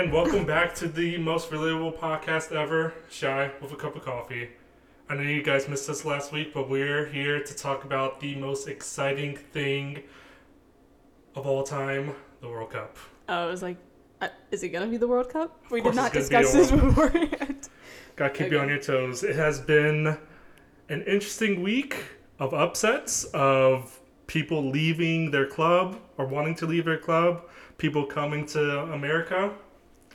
And welcome back to the most relatable podcast ever, Shy with a Cup of Coffee. I know you guys missed us last week, but we're here to talk about the most exciting thing of all time the World Cup. Oh, I was like, uh, is it gonna be the World Cup? We did not it's gonna be discuss this beforehand. Gotta keep you on your toes. It has been an interesting week of upsets, of people leaving their club or wanting to leave their club, people coming to America,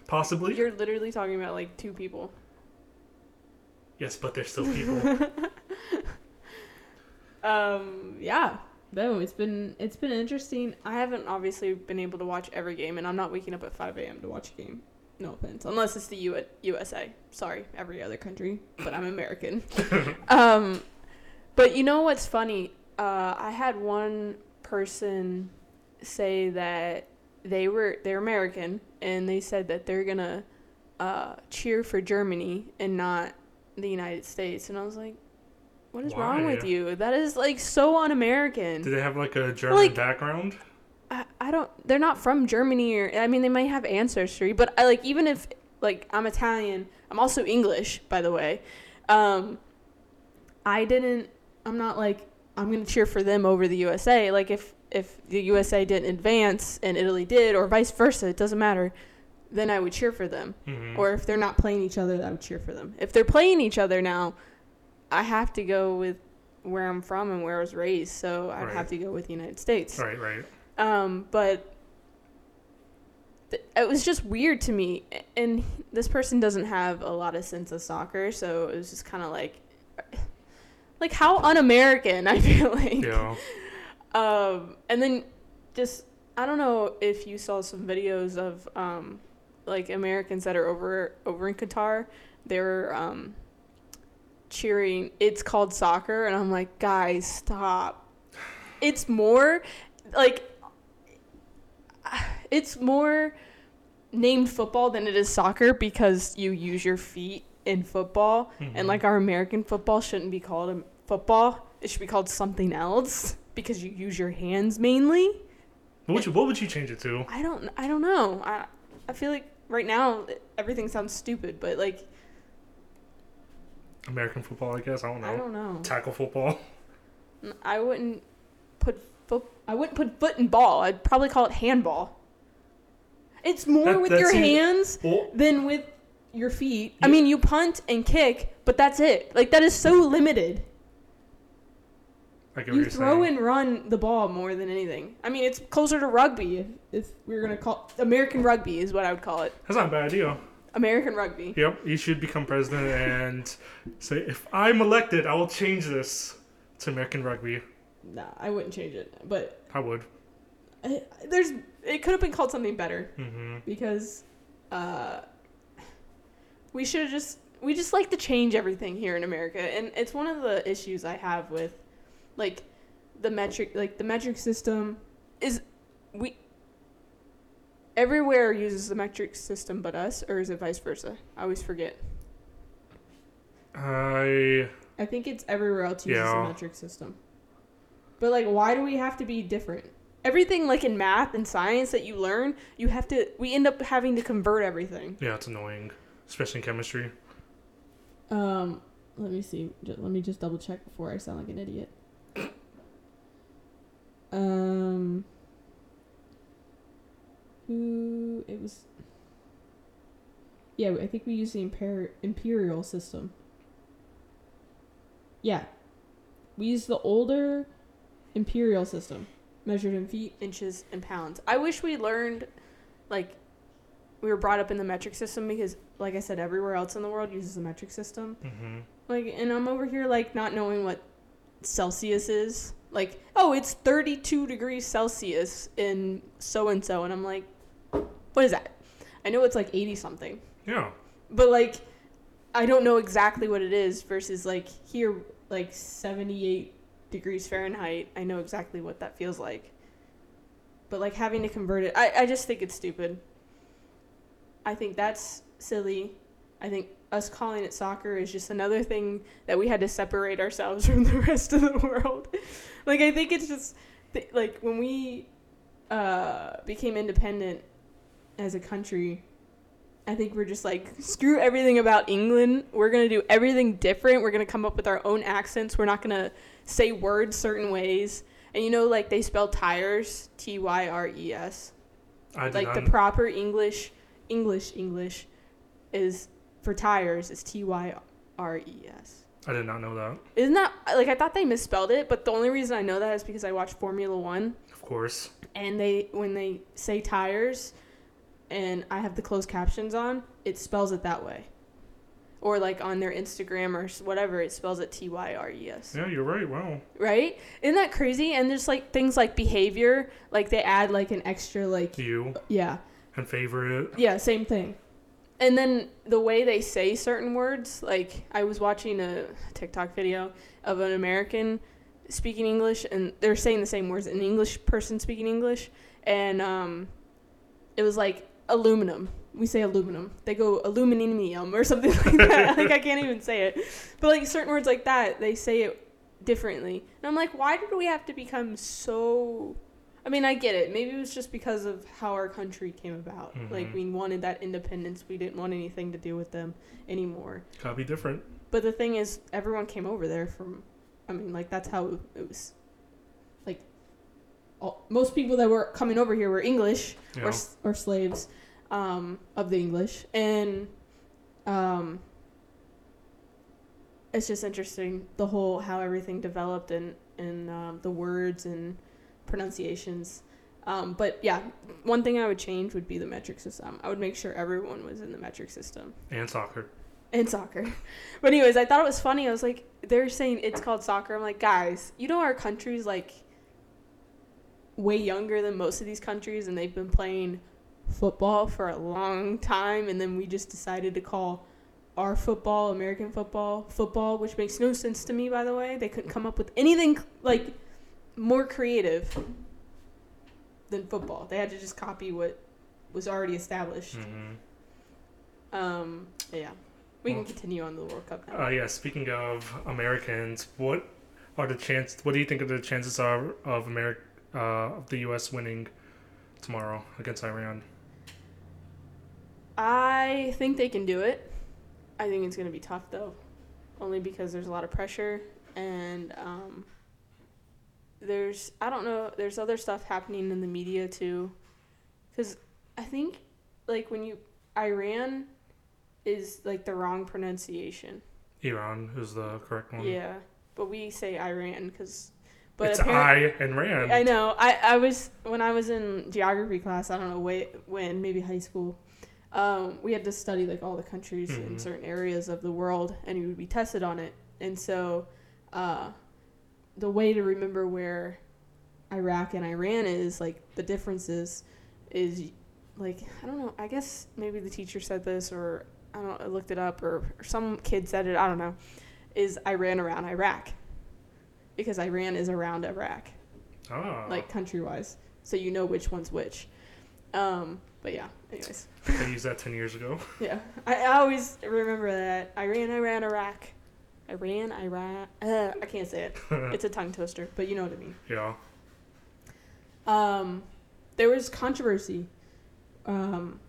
possibly. You're literally talking about like two people. yes, but they're still people. Um, yeah. No, it's been it's been interesting. I haven't obviously been able to watch every game, and I'm not waking up at 5 a.m. to watch a game. No offense, unless it's the U- USA. Sorry, every other country, but I'm American. um, but you know what's funny? Uh, I had one person say that they were they're American, and they said that they're gonna uh, cheer for Germany and not the United States, and I was like, "What is wrong with you? That is like so un-American." Do they have like a German Like- background? I, I don't they're not from Germany or I mean they might have ancestry, but I like even if like I'm Italian, I'm also English, by the way. Um I didn't I'm not like I'm to cheer for them over the USA. Like if if the USA didn't advance and Italy did or vice versa, it doesn't matter. Then I would cheer for them. Mhm. Or if they're not playing each other, I would cheer for them. If they're playing each other now, I have to go with where I'm from and where I was raised, so I'd Right. have to go with the United States. Right, right. Um, but th- it was just weird to me. And this person doesn't have a lot of sense of soccer, so it was just kind of like, like how un-American I feel like. Yeah. Um, and then just I don't know if you saw some videos of um, like Americans that are over over in Qatar. They were um, cheering. It's called soccer, and I'm like, guys, stop. It's more like it's more named football than it is soccer because you use your feet in football, Mhm. and like our American football shouldn't be called a football. It should be called something else because you use your hands mainly. What would you What would you change it to? I don't I don't know. I I feel like right now everything sounds stupid, but like American football, I guess. I don't know. I don't know. Tackle football. I wouldn't put foot I wouldn't put foot in ball. I'd probably call it handball. It's more That- with your seems- hands Well, than with your feet. I mean, you punt and kick, but that's it. Like that is so limited. I get what You throw saying. and run the ball more than anything. I mean, it's closer to rugby if, if we are gonna call American rugby is what I would call it. That's not a bad idea. American rugby. Yep, you should become president and say, if I'm elected, I will change this to American rugby. Nah, I wouldn't change it. But I would. I, there's it could have been called something better hmm because uh, we should have just we just like to change everything here in America, and it's one of the issues I have with like the metric like the metric system is we everywhere uses the metric system but us or is it vice versa? I always forget. I i think it's everywhere else uses Yeah. the metric system. But like why do we have to be different? Everything like in math and science that you learn you have to we end up having to convert everything. Yeah, it's annoying, especially in chemistry. um let me see let me just double check before i sound like an idiot um who it was yeah i think we use the imper- imperial system. Yeah. We use the older imperial system measured in feet inches and pounds. I wish we learned like we were brought up in the metric system because like i said everywhere else in the world uses the metric system. Hmm like, and I'm over here like not knowing what Celsius is. Like, oh, it's 32 degrees Celsius in so and so, and I'm like, what is that? I know it's like 80 something, Yeah. but like, I don't know exactly what it is. Versus like here, like 78 degrees Fahrenheit. I know exactly what that feels like. But like having to convert it, I I just think it's stupid. I think that's silly. I think us calling it soccer is just another thing that we had to separate ourselves from the rest of the world. Like I think it's just th- like when we uh, became independent as a country, I think we're just like screw everything about England. We're gonna do everything different. We're gonna come up with our own accents. We're not gonna say words certain ways. And you know, like they spell tires T Y R E S. Like the proper English, English, English, is for tires is T Y R E S. I did not know that. Isn't that like I thought they misspelled it? But the only reason I know that is because I watch Formula One Of course. and they when they say tires and I have the closed captions on, it spells it that way. Or like on their Instagram or whatever, it spells it T Y R E S. Yeah, you're right. Wow. Right? Isn't that crazy? And there's like things like behavior, like they add like an extra like You yeah. and favorite. Yeah, same thing. And then the way they say certain words, like I was watching a TikTok video of an American speaking English, and they're saying the same words, an English person speaking English, and um, it was like aluminum. We say aluminum. They go aluminium or something like that. like I can't even say it, but like certain words like that, they say it differently, and I'm like, why did we have to become so I mean, I get it. Maybe it was just because of how our country came about. Like, Mhm. we wanted that independence. We didn't want anything to do with them anymore. Gotta be different. But the thing is, everyone came over there from. I mean, like, that's how it was. Like, all, most people that were coming over here were English You or, or slaves um, of the English. And um, it's just interesting the whole how everything developed and, and um, the words and pronunciations. Um, but yeah, one thing I would change would be the metric system. I would make sure everyone was in the metric system and soccer. and soccer. But anyways, I thought it was funny. I was like, they're saying it's called soccer. I'm like, guys, you know our country's like way younger than most of these countries, and they've been playing football for a long time, and then we just decided to call our football American football football, which makes no sense to me. By the way, they couldn't come up with anything like more creative than football. They had to just copy what was already established. hmm Um, yeah. We Well- can continue on the World Cup now. Uh, yeah. Speaking of Americans, what are the chance? What do you think of the chances are of America, uh, of the U.S. winning tomorrow against Iran? I think they can do it. I think it's going to be tough, though. Only because there's a lot of pressure and um, there's, I don't know, there's other stuff happening in the media, too. Because I think, like, when you, Iran is, like, the wrong pronunciation. Iran is the correct one. Yeah. But we say Iran because. But it's I and Ran. I know. I, I was when I was in geography class. I don't know way, when, maybe high school. Um, we had to study like all the countries in Mhm. certain areas of the world, and you would be tested on it. And so, uh, the way to remember where Iraq and Iran is, like the differences, is like I don't know. I guess maybe the teacher said this, or I don't. I looked it up, or, or some kid said it. I don't know. Is Iran around Iraq? Because Iran is around Iraq Ah, like country wise, so you know which one's which. Um, but yeah, anyways, I used that ten years ago. yeah, I, I always remember that Iran, Iran, Iraq, Iran, Iraq. Uh, I can't say it. It's a tongue twister, but you know what I mean. yeah. Um, there was controversy. Um,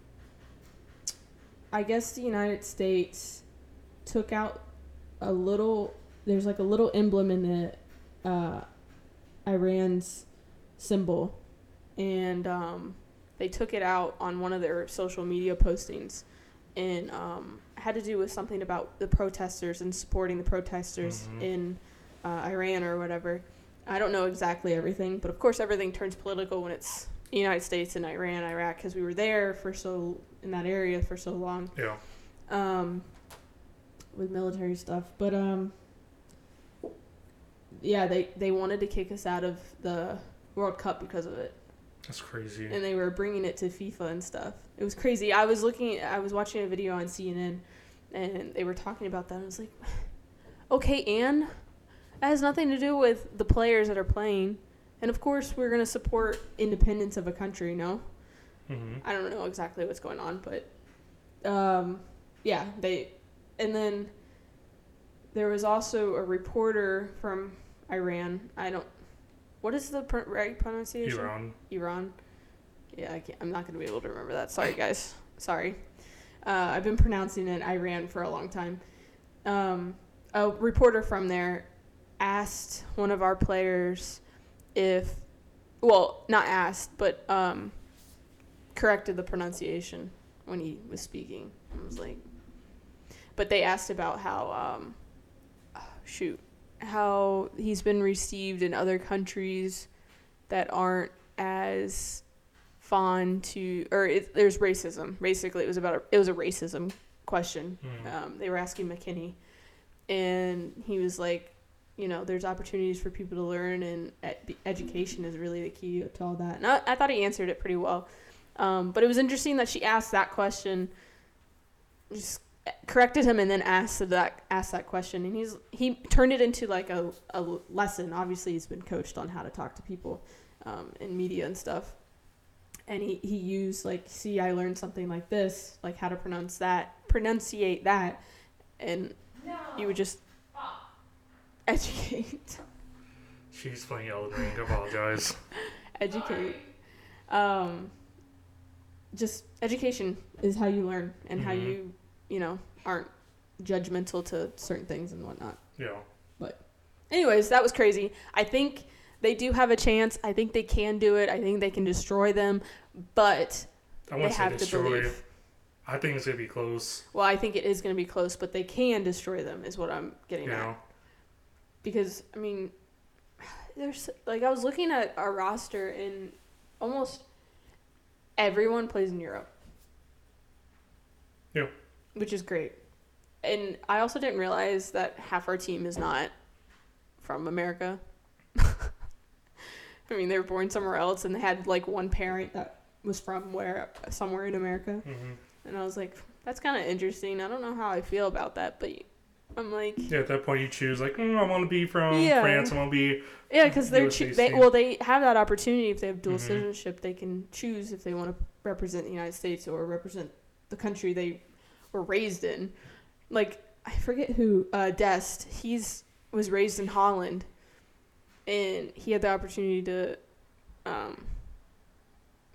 I guess the United States took out a little. There's like a little emblem in the uh, Iran's symbol, and um, they took it out on one of their social media postings, and um, had to do with something about the protesters and supporting the protesters Mhm. in uh, Iran or whatever. I don't know exactly everything, but of course everything turns political when it's the United States and Iran, Iraq, because we were there for so in that area for so long Yeah. um, with military stuff. But um, yeah, they they wanted to kick us out of the World Cup because of it, That's crazy. and they were bringing it to FIFA and stuff. It was crazy. I was looking, I was watching a video on CNN, and they were talking about that. And I was like, okay, and that has nothing to do with the players that are playing. And of course, we're gonna support independence of a country. No, hmm I don't know exactly what's going on, but um, yeah, they and then there was also a reporter from Iran. I don't. What is the pr- right pronunciation? Iran. Iran. Yeah, I can't, I'm not gonna be able to remember that. Sorry, guys. Sorry. Uh, I've been pronouncing it Iran for a long time. Um, a reporter from there asked one of our players if, well, not asked, but um, corrected the pronunciation when he was speaking. I was like, but they asked about how, um, shoot, how he's been received in other countries that aren't as fond to, or it, there's racism. Basically, it was about a, it was a racism question. Mm. Um, they were asking McKennie, and he was like, you know, there's opportunities for people to learn, and ed- education is really the key to all that. And I, I thought he answered it pretty well. Um, but it was interesting that she asked that question, just corrected him, and then asked that asked that question, and he's he turned it into like a, a lesson. Obviously, he's been coached on how to talk to people um, in media and stuff. And he, he used like, see, I learned something like this, like how to pronounce that, pronunciate that, and you would just educate, She's playing Elden Ring. Apologize. educate. Um, just education is how you learn and how Mhm. you, you know, aren't judgmental to certain things and whatnot. Yeah. But, anyways, that was crazy. I think they do have a chance. I think they can do it. I think they can destroy them, but I they have to believe. I think it's gonna be close. Well, I think it is going to be close, but they can destroy them, is what I'm getting You at. Because I mean, there's like I was looking at our roster, and almost everyone plays in Europe. Yeah. Which is great, and I also didn't realize that half our team is not from America. I mean, they were born somewhere else, and they had like one parent that was from where somewhere in America. hmm And I was like, that's kind of interesting. I don't know how I feel about that, but I'm like, Yeah. At that point, you choose like, mm, I want to be from Yeah. France. I want to be. yeah, because they're choo- they, well, they have that opportunity if they have dual Mhm. citizenship, they can choose if they want to represent the United States or represent the country they were raised in. Like I forget who uh, Dest. He's was raised in Holland, and he had the opportunity to um,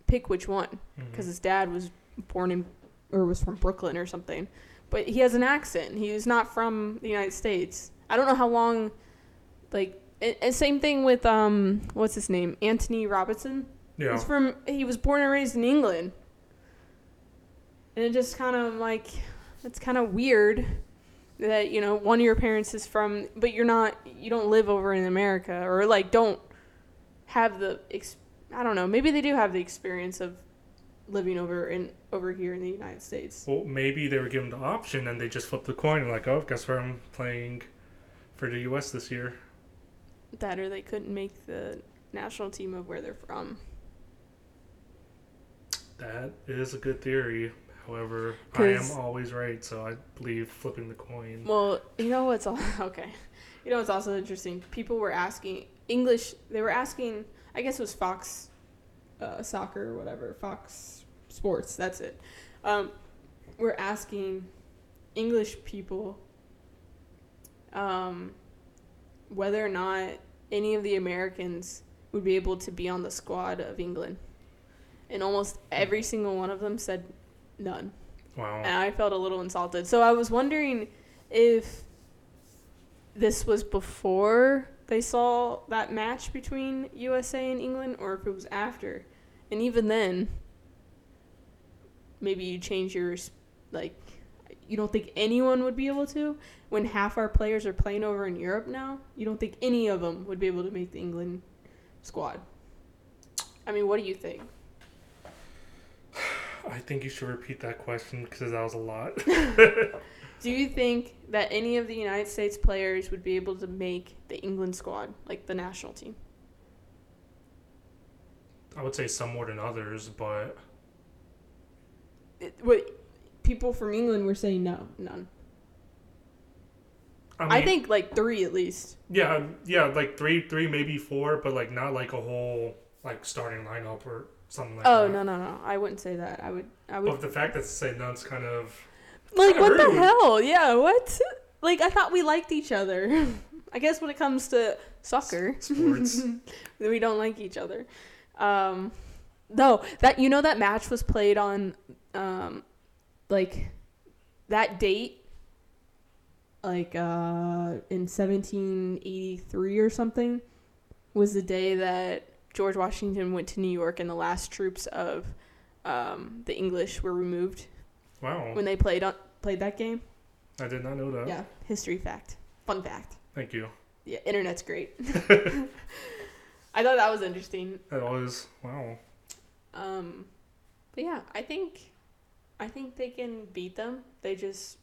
pick which one. Because his dad was born in or was from Brooklyn or something. But he has an accent. He is not from the United States. I don't know how long. Like, and, and same thing with um, what's his name, Antonee Robinson. yeah. He's from. He was born and raised in England. And it just kind of like, it's kind of weird that you know one of your parents is from, but you're not. You don't live over in America or like don't have the. Ex- I don't know. Maybe they do have the experience of living over in over here in the United States. Well, maybe they were given the option and they just flipped the coin and like, oh, guess where I'm playing for the U.S. this year. That or they couldn't make the national team of where they're from. That is a good theory. However, I am always right, so I believe flipping the coin. Well, you know what's all okay. You know what's also interesting? People were asking English. They were asking. I guess it was Fox, uh, soccer or whatever. Fox Sports. That's it. Um, we're asking English people um, whether or not any of the Americans would be able to be on the squad of England, and almost every single one of them said none Wow. and I felt a little insulted. So I was wondering if this was before they saw that match between USA and England, or if it was after. And even then, maybe you change your like. You don't think anyone would be able to when half our players are playing over in Europe now? You don't think any of them would be able to make the England squad? I mean, what do you think? I think you should repeat that question because that was a lot. Do you think that any of the United States players would be able to make the England squad, like the national team? I would say some more than others, but It, what people from England were saying no, none. I, mean, I think like three at least. yeah, yeah, like three, three, maybe four, but like not like a whole like starting lineup or something like Oh that. no no no! I wouldn't say that. I would I would. But the fact that say none's kind of like what the hell? Yeah, what? Like I thought we liked each other. I guess when it comes to soccer, sports. we don't like each other. Um, no, that you know that match was played on, um, like that date, like uh, in 1783 or something, was the day that George Washington went to New York and the last troops of um, the English were removed Wow. when they played on played that game. I did not know that. Yeah, history fact, fun fact. Thank you. Yeah, internet's great. I thought that was interesting. That was wow. Um, but yeah, I think, I think they can beat them. They just,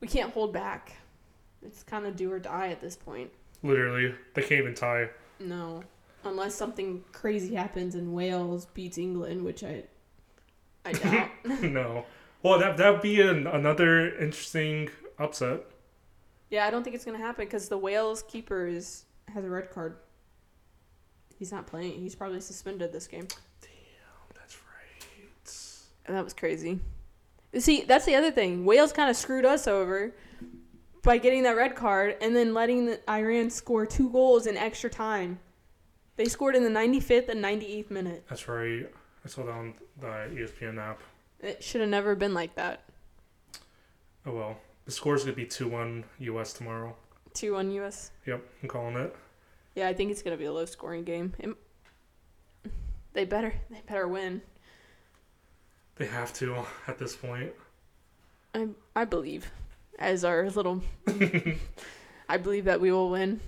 we can't hold back. It's kind of do or die at this point. Literally, they can't even tie. No, unless something crazy happens and Wales beats England, which I, I doubt. no. Well, that that'd be an, another interesting upset. yeah, I don't think it's gonna happen because the Wales keeper is has a red card. He's not playing. He's probably suspended this game. Damn, that's right. And that was crazy. See, that's the other thing. Wales kind of screwed us over by getting that red card and then letting the Iran score two goals in extra time. They scored in the 95th and 98th minute. That's right. I saw that on the ESPN app. It should have never been like that. Oh well. The score's gonna be two one US tomorrow. 2 1 US. Yep, I'm calling it. Yeah, I think it's going to be a low scoring game. It- they better they better win. They have to at this point. I I believe as our little I believe that we will win.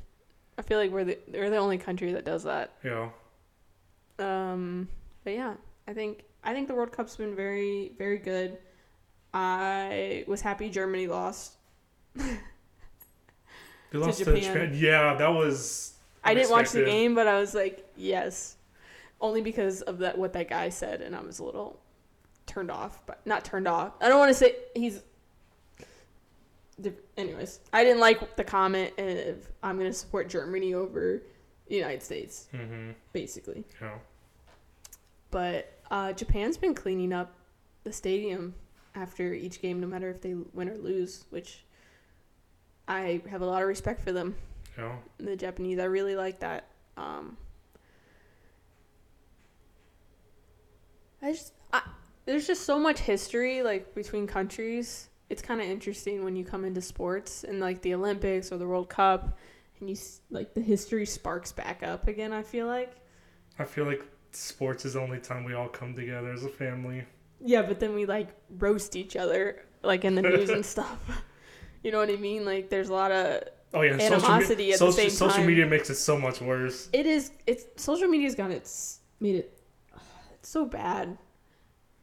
I feel like we're the we're the only country that does that. Yeah. Um, but yeah, I think I think the World Cup's been very very good. I was happy Germany lost. They lost to Japan. Japan. Yeah, that was. I didn't watch the game, but I was like, yes, only because of that what that guy said, and I was a little turned off, but not turned off. I don't want to say he's. Anyways, I didn't like the comment of I'm going to support Germany over the United States, Mm-hmm. basically. Yeah. But uh, Japan's been cleaning up the stadium after each game, no matter if they win or lose, which I have a lot of respect for them. Yeah. The Japanese, I really like that. Um, I just, I, there's just so much history like between countries. It's kind of interesting when you come into sports and like the Olympics or the World Cup, and you like the history sparks back up again. I feel like. I feel like sports is the only time we all come together as a family. Yeah, but then we like roast each other like in the news and stuff. You know what I mean? Like there's a lot of Oh yeah, social, me- Animosity at the social, same social time. media makes it so much worse. it is it's social media's got its made it it's so bad.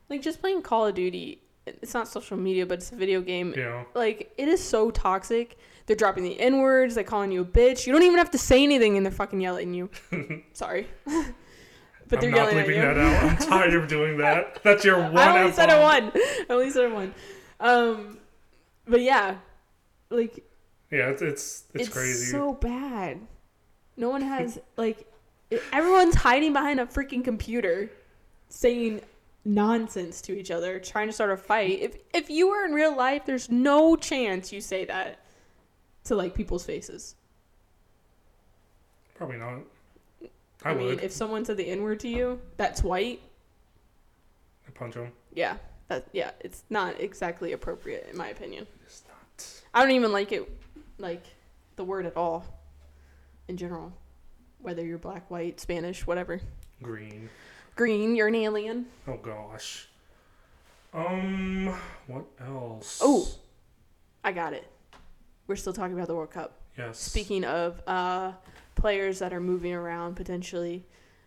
Like just playing Call of Duty, it's not social media, but it's a video game. Yeah. Like it is so toxic. They're dropping the N words, they're calling you a bitch. You don't even have to say anything and they're fucking yelling at you. Sorry. but they're I'm not yelling at you. that out. I'm tired of doing that. That's your one. I only said it one. I only said it one. Um, but yeah, like Yeah, it's it's, it's, it's crazy. so bad. No one has like everyone's hiding behind a freaking computer, saying nonsense to each other, trying to start a fight. If if you were in real life, there's no chance you say that to like people's faces. Probably not. I, I, mean, would. if someone said the N word to you, that's white. I punch him. Yeah, that yeah, it's not exactly appropriate in my opinion. It's not. I don't even like it, like the word at all, in general. Whether you're black, white, Spanish, whatever. Green. Green, you're an alien. Oh gosh. Um. What else? Oh. I got it. We're still talking about the World Cup. Yes. Speaking of uh, players that are moving around potentially,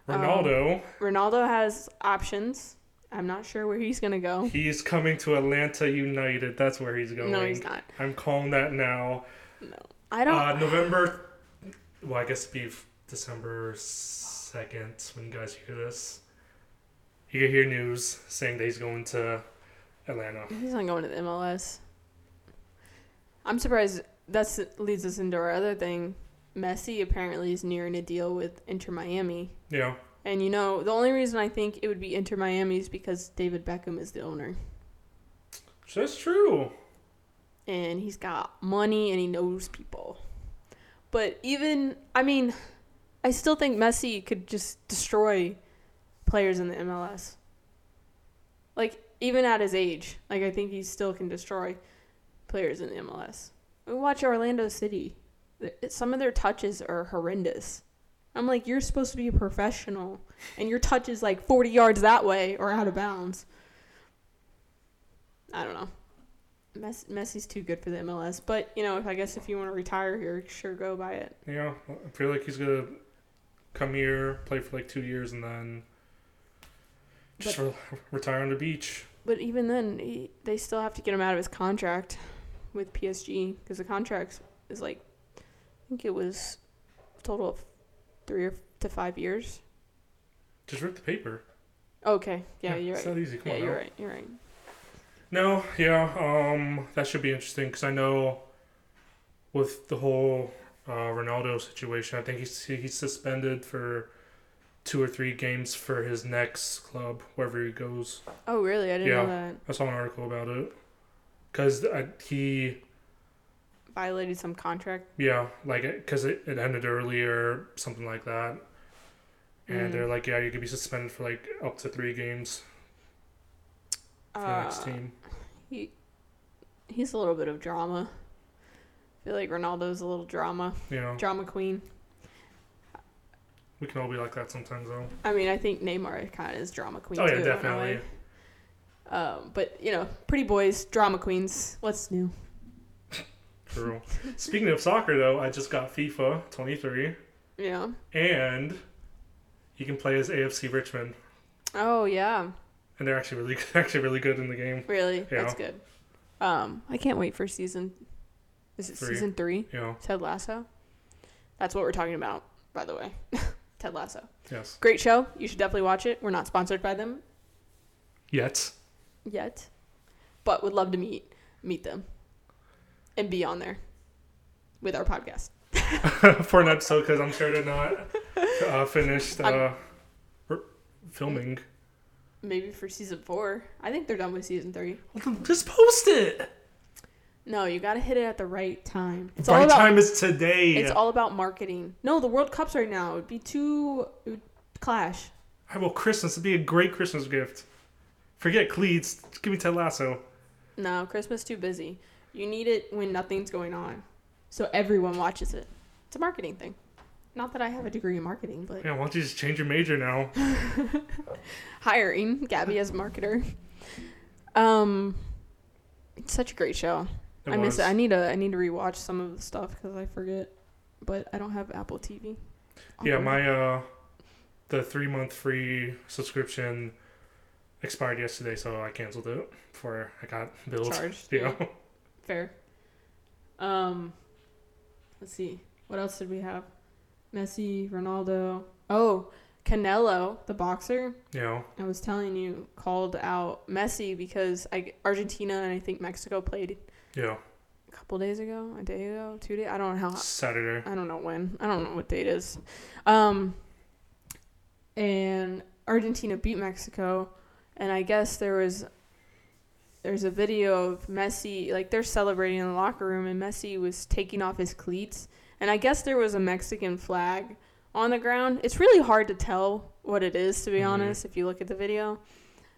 Ronaldo. Ronaldo has options. I'm not sure where he's gonna go. he's coming to Atlanta United. That's where he's going. No, he's not. I'm calling that now. No, I don't. Uh, November. Well, I guess it'd be December second when you guys hear this. You hear news saying that he's going to Atlanta. He's not going to the MLS. I'm surprised. That's leads us into our other thing. Messi apparently is nearing a deal with Inter Miami, Yeah. and you know the only reason I think it would be Inter Miami is because David Beckham is the owner, that's true. and he's got money and he knows people. But even I mean, I still think Messi could just destroy players in the MLS. Like even at his age. Like I think he still can destroy players in the MLS. We watch Orlando City. Some of their touches are horrendous. I'm like, you're supposed to be a professional, and your touch is like 40 yards that way or out of bounds. I don't know. Mess- Messi's too good for the MLS, but you know, if I guess if you want to retire here, sure go by it. Yeah, I feel like he's gonna come here, play for like two years, and then just re- retire on the beach. But even then, he, they still have to get him out of his contract with PSG because the contract is like, I think it was a total of three or to five years. Just rip the paper. Okay, yeah, you're It's right. not easy. Come Yeah, on you're right. You're right. No, yeah, um, that should be interesting because I know with the whole uh, Ronaldo situation, I think he's he's suspended for two or three games for his next club wherever he goes. Oh, really? I didn't Yeah. know that. I saw an article about it because he Violated some contract. yeah like because it, it ended early or something like that, and Mm. they're like yeah you could be suspended for like up to three games for the next Uh, team. he he's a little bit of drama. I feel like Ronaldo's a little drama, know drama queen. We can all be like that sometimes though. I mean, I think Neymar kind of is drama queen Oh too. yeah, a definitely. Um, but you know, pretty boys, drama queens. What's new? True. Speaking of soccer, though, I just got FIFA 23, Yeah. and you can play as AFC Richmond, Oh yeah. and they're actually really, actually really good in the game. Really? Yeah. That's good. Um, I can't wait for season. Is it Three. season three? Yeah. Ted Lasso. That's what we're talking about, by the way. Ted Lasso. yes. Great show. You should definitely watch it. We're not sponsored by them Yet, yet, but would love to meet meet them and be on there with our podcast. for an episode, because I'm sure they're not uh, finished uh, r- filming. Maybe for season four. I think they're done with season three. Just post it. No, you got to hit it at the right time. It's right all about time is today. It's all about marketing. No, the World Cup's right now. It'd be too it would clash. I will Christmas. It'd be a great Christmas gift. Forget cleats. Give me Ted Lasso. No, Christmas too busy. You need it when nothing's going on, so everyone watches it. It's a marketing thing. Not that I have a degree in marketing, but Yeah, why don't you just change your major now? hiring Gabby as a marketer. Um, it's such a great show. It I miss was. it. I need to I need to rewatch some of the stuff because I forget. But I don't have Apple TV. Yeah, Awkward. my uh, the three month free subscription expired yesterday, so I canceled it before I got billed. charged. Yeah. Fair. Um, let's see. What else did we have? Messi, Ronaldo. Oh, Canelo, the boxer. Yeah. I was telling you called out Messi because I Argentina and I think Mexico played yeah. a couple days ago, a day ago, two days. I don't know how. Saturday. I don't know when. I don't know what date is. Um, and Argentina beat Mexico, and I guess there was there's a video of Messi like they're celebrating in the locker room, and Messi was taking off his cleats, and I guess there was a Mexican flag on the ground. It's really hard to tell what it is to be Mhm. honest if you look at the video.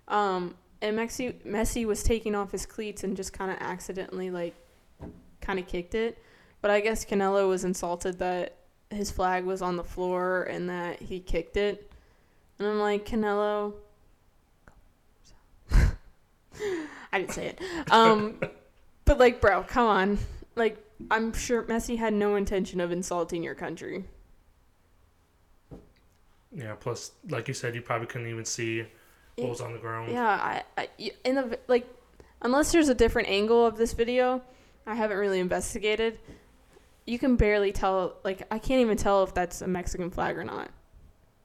Um, and Messi Messi was taking off his cleats and just kind of accidentally like kind of kicked it. But I guess Canelo was insulted that his flag was on the floor and that he kicked it. And I'm like, Canelo. I didn't say it. Um, but like, bro, come on. Like, I'm sure Messi had no intention of insulting your country. Yeah. Plus, like you said, you probably couldn't even see was on the ground. Yeah, I, I in the like, unless there's a different angle of this video, I haven't really investigated. You can barely tell. Like, I can't even tell if that's a Mexican flag or not.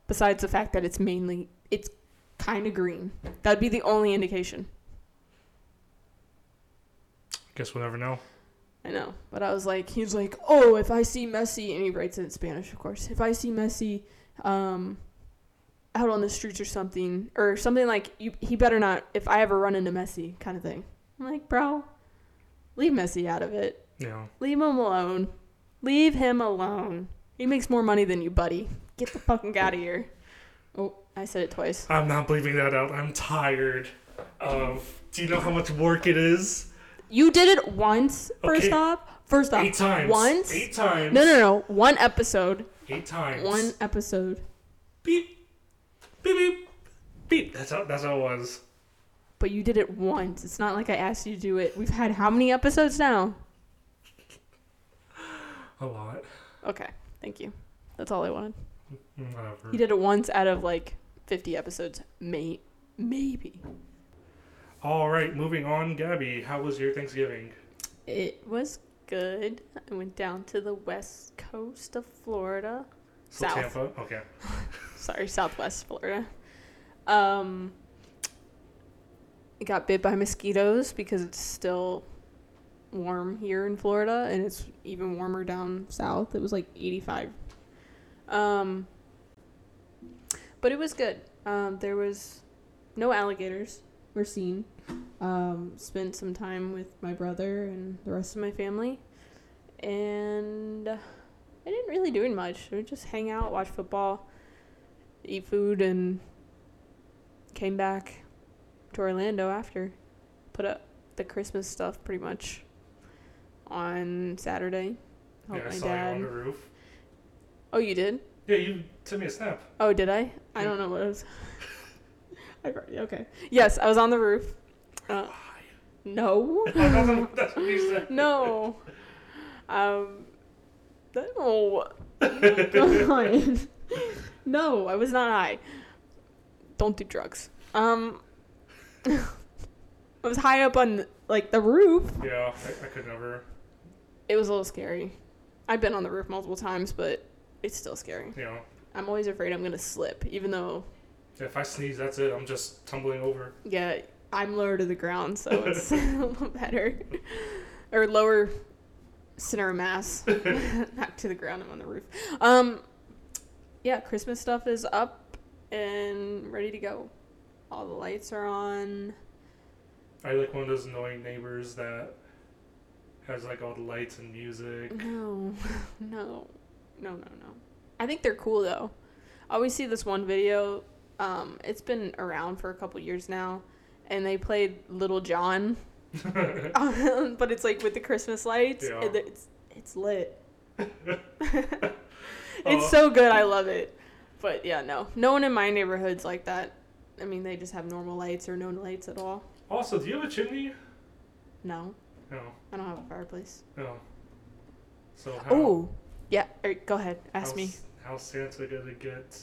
Besides the fact that it's mainly it's kind of green. That'd be the only indication. Guess we'll never know. I know, but I was like, he was like, oh, if I see Messi, and he writes it in Spanish, of course. If I see Messi, um, out on the streets or something, or something like, you, he better not. If I ever run into Messi, kind of thing. I'm like, bro, leave Messi out of it. Know. Leave him alone. Leave him alone. He makes more money than you, buddy. Get the fucking out of here. Oh, I said it twice. I'm not bleeping that out. I'm tired. Um, do you know how much work it is? You did it once. First Okay. off, first off, Eight times. once. Eight times. No, no, no. One episode. Eight times. One episode. beep, beep, beep, beep. That's how. That's how it was. But you did it once. It's not like I asked you to do it. We've had how many episodes now? A lot. Okay, thank you. That's all I wanted. Whatever. You did it once out of like 50 episodes, may maybe. All right, moving on. Gabby, how was your Thanksgiving? It was good. I went down to the west coast of Florida. So South. Tampa. Okay. Sorry, Southwest Florida. Um, I got bit by mosquitoes because it's still warm here in Florida, and it's even warmer down south. It was like 85. Um, but it was good. Um, there was no alligators were seen. Um, spent some time with my brother and the rest of my family, and I didn't really do much. We just hang out, watch football, eat food, and came back to Orlando after. Put up the Christmas stuff pretty much on Saturday. Helped yeah, I my saw you on the roof. Oh, you did? Yeah, you sent me a snap. Oh, did I? I don't know what it was. I okay. Yes, I was on the roof. Uh, no. That's what you said. no. Um. No. Come on. no, I was not high. Don't do drugs. Um. I was high up on like the roof. Yeah, I, I could never. It was a little scary. I've been on the roof multiple times, but it's still scary. Know, I'm always afraid I'm gonna slip, even though if I sneeze, that's it. I'm just tumbling over. yeah, I'm lower to the ground, so it's a little better. or lower center of mass, not to the ground. I'm on the roof. Um, yeah, Christmas stuff is up and ready to go. All the lights are on. I like one of those annoying neighbors that has like all the lights and music. No, no, no, no, no. I think they're cool though. I always see this one video. Um, it's been around for a couple years now, and they played Little John, but it's like with the Christmas lights. Yeah. It's it's lit. Oh. It's so good. I love it. But yeah, no, no one in my neighborhood's like that. I mean, they just have normal lights or no lights at all. Also, do you have a chimney? No, No, I don't have a fireplace. no. So how? Oh, yeah. er, Go ahead. Ask how's, me. How's Santa gonna get?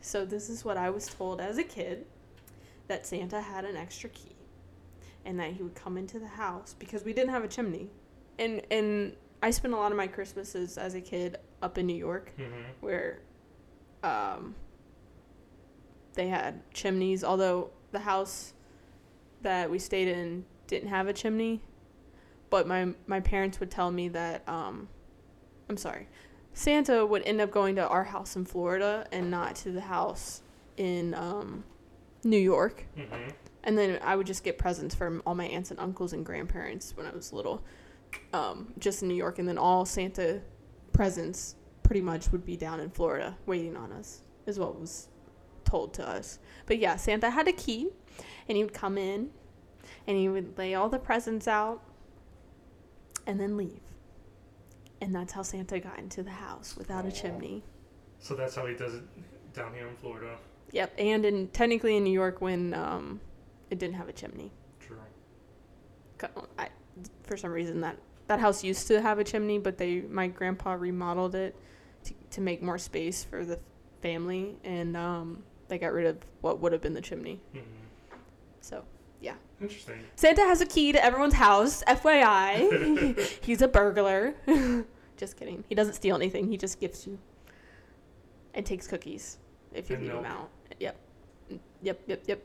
So this is what I was told as a kid that Santa had an extra key and that he would come into the house because we didn't have a chimney. And and I spent a lot of my Christmases as a kid up in New York Mm-hmm. where um they had chimneys, although the house that we stayed in didn't have a chimney. But my my parents would tell me that um I'm sorry. Santa would end up going to our house in Florida and not to the house in um New York. Mm-hmm. And then I would just get presents from all my aunts and uncles and grandparents when I was little, um, just in New York. And then all Santa presents pretty much would be down in Florida waiting on us, is what was told to us. But yeah, Santa had a key, and he would come in, and he would lay all the presents out, and then leave. And that's how Santa got into the house without a chimney. So that's how he does it down here in Florida. Yep, and in technically in New York when um, it didn't have a chimney. True. I, for some reason that that house used to have a chimney, but they my grandpa remodeled it to, to make more space for the family, and um, they got rid of what would have been the chimney. Mm-hmm. So yeah. Interesting. Santa has a key to everyone's house. FYI, he's a burglar. just kidding. He doesn't steal anything. He just gifts you and takes cookies if you leave them out. Yep. Yep. Yep. Yep.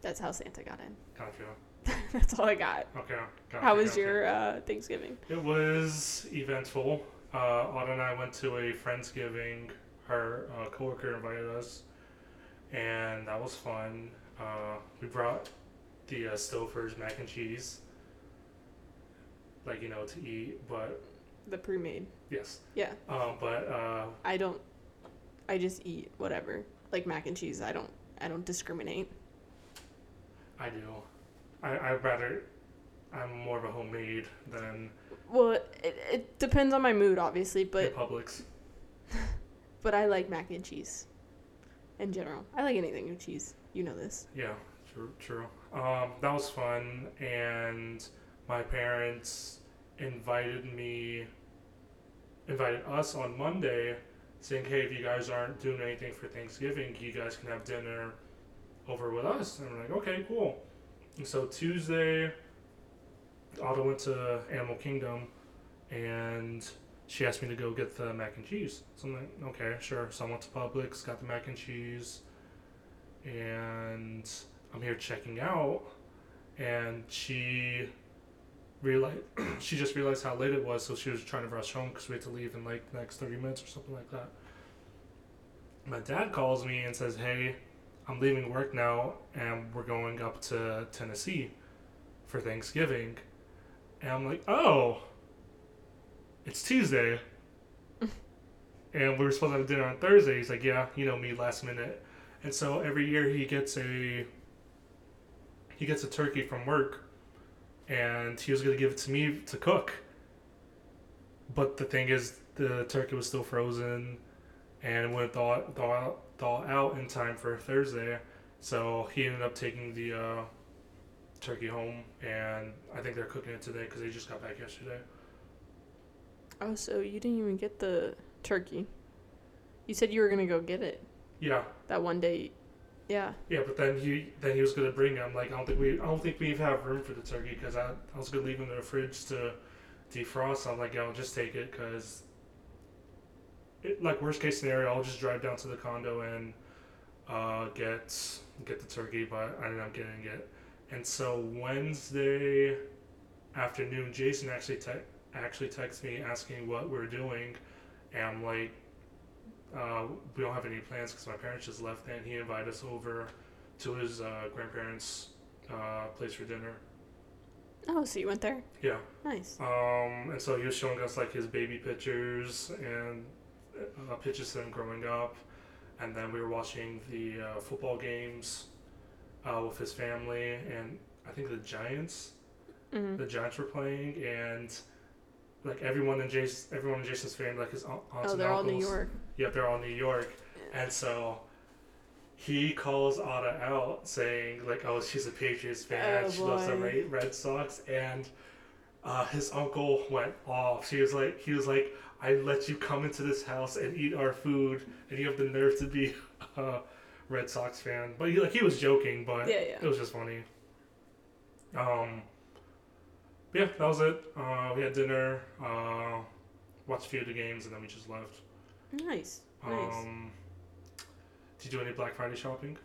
That's how Santa got in. Gotcha. That's all I got. Okay. Gotcha, How was your uh, Thanksgiving? It was eventful. Uh, Autumn and I went to a Friendsgiving. Her uh, coworker invited us, and that was fun. Uh, we brought the uh, Stouffer's mac and cheese, like you know, to eat. But The pre-made. yes, Yeah. um, but uh, I don't. I just eat whatever. Like mac and cheese. I don't I don't discriminate. I do. I I'd rather. I'm more of a homemade than Well, it, it depends on my mood, obviously, but but, Publix. but I like mac and cheese. In general, I like anything with cheese. You know this. Yeah, true, true. Um, that was fun, and my parents invited me, invited us on Monday, saying, "Hey, if you guys aren't doing anything for Thanksgiving, you guys can have dinner over with us." And I'm like, "Okay, cool." And so Tuesday, Otto went to Animal Kingdom, and she asked me to go get the mac and cheese. So I'm like, "Okay, sure." So I went to Publix, got the mac and cheese and I'm here checking out, and she realized she just realized how late it was, so she was trying to rush home because we had to leave in like the next thirty minutes or something like that. My dad calls me and says, "Hey, I'm leaving work now, and we're going up to Tennessee for Thanksgiving," and I'm like, "Oh, it's Tuesday." And we were supposed to have dinner on Thursday. He's like, "Yeah, you know me, last minute." And so every year he gets a he gets a turkey from work and he was going to give it to me to cook. But the thing is the turkey was still frozen and when it thaw, thaw, thaw out in time for Thursday. So he ended up taking the uh, turkey home and I think they're cooking it today because they just got back yesterday. Oh, so you didn't even get the turkey? You said you were gonna go get it Yeah, that one day. Yeah. Yeah, but then he then he was gonna bring him. Like I don't think we I don't think we have room for the turkey because I, I was gonna leave him in the fridge to defrost. I'm like, yo, just take it because it, like worst case scenario, I'll just drive down to the condo and uh, get get the turkey, but I ended up getting it. And so Wednesday afternoon, Jason actually te- actually texted me asking what we're doing, and I'm like, uh, we don't have any plans because my parents just left, and he invited us over to his uh, grandparents' uh, place for dinner. Oh, so you went there? Yeah. Nice. Um, and so he was showing us like his baby pictures and uh, him growing up, and then we were watching the uh, football games uh, with his family, and I think the Giants, hmm the Giants were playing, and like everyone in Jason, everyone in Jason's family, like his aunt- aunts Oh, and they're all uncles, New York. Yep, they're all New York, and so. He calls Ada out saying like, "Oh, she's a Patriots fan. Oh, she loves the. Red Sox." And uh, his uncle went off. He was like, he was like, "I let you come into this house and eat our food, and you have the nerve to be a Red Sox fan." But he, like, he was joking, but Yeah, yeah. it was just funny. Um, yeah, that was it. Uh, we had dinner, uh, watched a few of the games, and then we just left. Nice. Nice. Um, did you do any Black Friday shopping?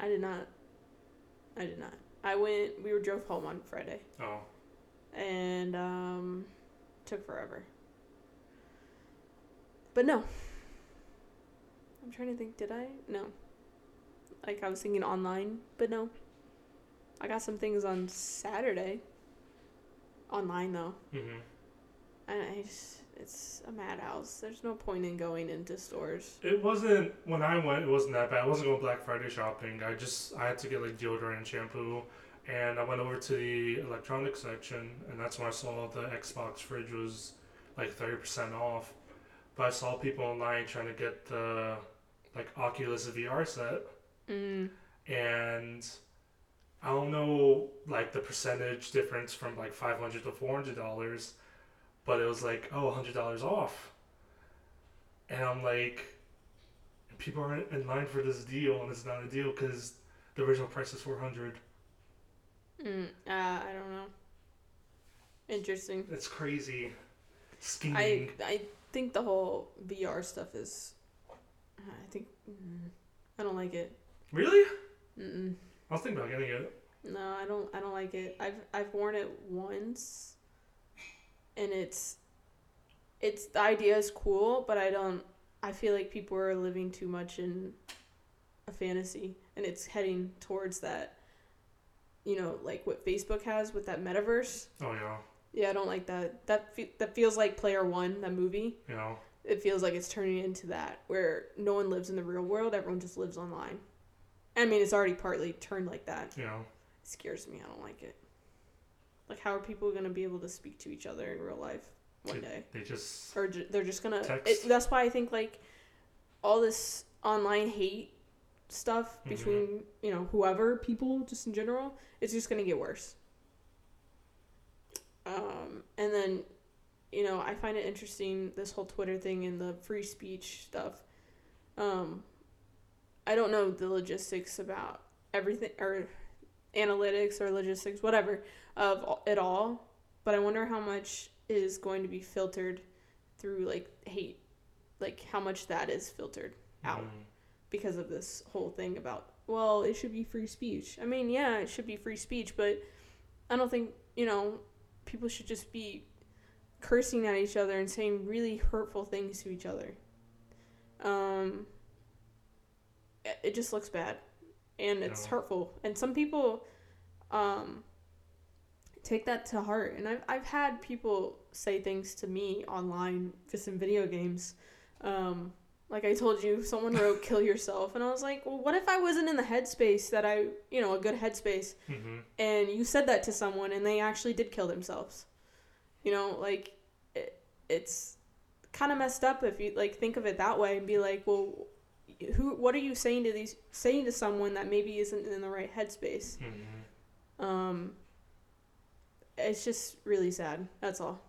I did not. I did not. I went. We were drove home on Friday, Oh, and um, took forever. But no. I'm trying to think. Did I? No. Like I was thinking online, but no. I got some things on Saturday. Online though. mm-hmm. And I just, it's a madhouse. There's no point in going into stores. It wasn't when I went. It wasn't that bad. I wasn't going Black Friday shopping. I just I had to get like deodorant and shampoo, and I went over to the electronics section, and that's when I saw the Xbox fridge was like thirty percent off. But I saw people online trying to get the like Oculus VR set, Mm. and I don't know like the percentage difference from like five hundred to four hundred dollars, but it was like oh hundred dollars off, and I'm like, people are in line for this deal, and it's not a deal because the original price is four hundred. Mm. Uh, I don't know. Interesting. It's crazy, scheming. I I think the whole VR stuff is. I think mm, I don't like it. really? Mm-mm. I was thinking about getting it. No, I don't. I don't like it. I've I've worn it once, and it's, it's the idea is cool, but I don't. I feel like people are living too much in a fantasy, and it's heading towards that. You know, like what Facebook has with that metaverse. Oh yeah, Yeah, I don't like that. That fe- that feels like Player One, that movie. know. it feels like it's turning into that where no one lives in the real world, everyone just lives online. I mean, it's already partly turned like that. Know, It scares me. I don't like it. Like, how are people going to be able to speak to each other in real life one day? they just Or ju- they're just going to. Text. That's why I think, like, all this online hate stuff Mhm. between, you know, whoever, people, just in general, it's just going to get worse. Um, and then, you know, I find it interesting this whole Twitter thing and the free speech stuff. Um, I don't know the logistics about everything or analytics or logistics, whatever, of it all. But I wonder how much is going to be filtered through like hate, like how much that is filtered out mm, because of this whole thing about well it should be free speech i mean yeah it should be free speech but i don't think you know people should just be cursing at each other and saying really hurtful things to each other um it- it just looks bad and it's No. hurtful and some people um take that to heart. And I've, I've had people say things to me online just in video games. Um like I told you, someone wrote "kill yourself," and I was like, "Well, what if I wasn't in the headspace that I, you know, a good headspace, hmm and you said that to someone and they actually did kill themselves? You know, like it, it's kind of messed up if you like think of it that way and be like, well, who, what are you saying to these, saying to someone that maybe isn't in the right headspace? hmm Um, it's just really sad. That's all.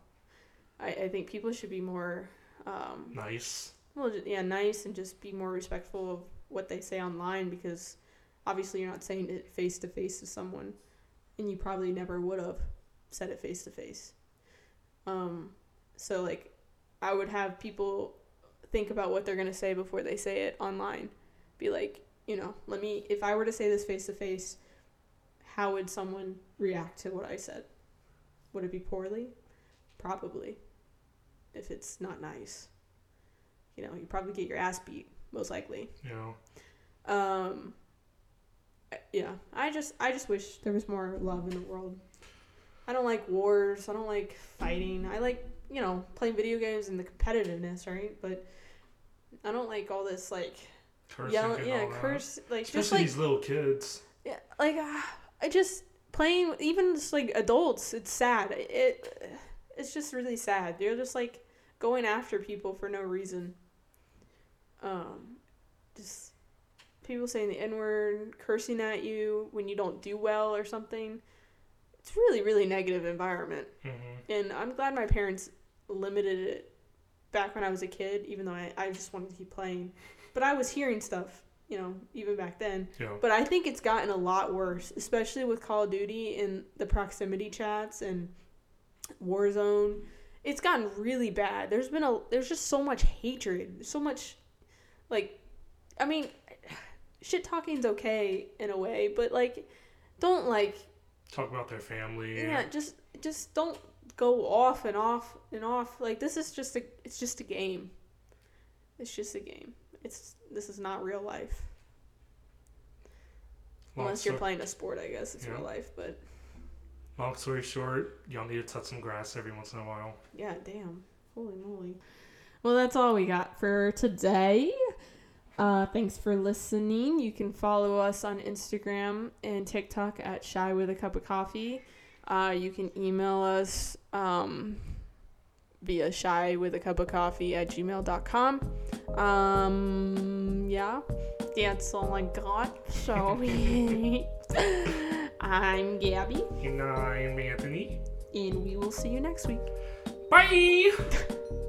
I, I think people should be more um, nice. well, yeah, nice and just be more respectful of what they say online because obviously you're not saying it face to face to someone, and you probably never would have said it face to face. Um, so like, I would have people think about what they're gonna say before they say it online. Be like, you know, let me. If I were to say this face to face, how would someone react to what I said? Would it be poorly? Probably. If it's not nice you know, you probably get your ass beat most likely. Know, Um, yeah, I just I just wish there was more love in the world. I don't like wars. I don't like fighting. I like you know playing video games and the competitiveness, right? But I don't like all this like cursing yell, and yeah, curse like Especially just like these little kids. yeah, like uh, I just playing even just like adults. It's sad. It it's just really sad. They're just like going after people for no reason. Um, just people saying the n word, cursing at you when you don't do well or something. It's really really negative environment, hmm and I'm glad my parents limited it back when I was a kid. Even though I I just wanted to keep playing, but I was hearing stuff. You know, even back then. Know, But I think it's gotten a lot worse, especially with Call of Duty and the proximity chats and Warzone. It's gotten really bad. There's been a there's just so much hatred, so much like I mean shit talking's okay in a way, but like don't like talk about their family. yeah, just just don't go off and off and off. Like this is just a it's just a game. It's just a game. It's this is not real life. Long Unless you're sto- playing a sport, I guess it's Yeah. real life. But Long story short, y'all need to touch some grass every once in a while. yeah, damn, holy moly. Well, that's all we got for today. Uh, thanks for listening. You can follow us on Instagram and TikTok at Shy with a Cup of Coffee. Uh, you can email us um, via shy with a cup of coffee at gmail.com. Um, yeah, that's all I got. So I'm Gabby, And I'm Anthony. and we will see you next week. Bye!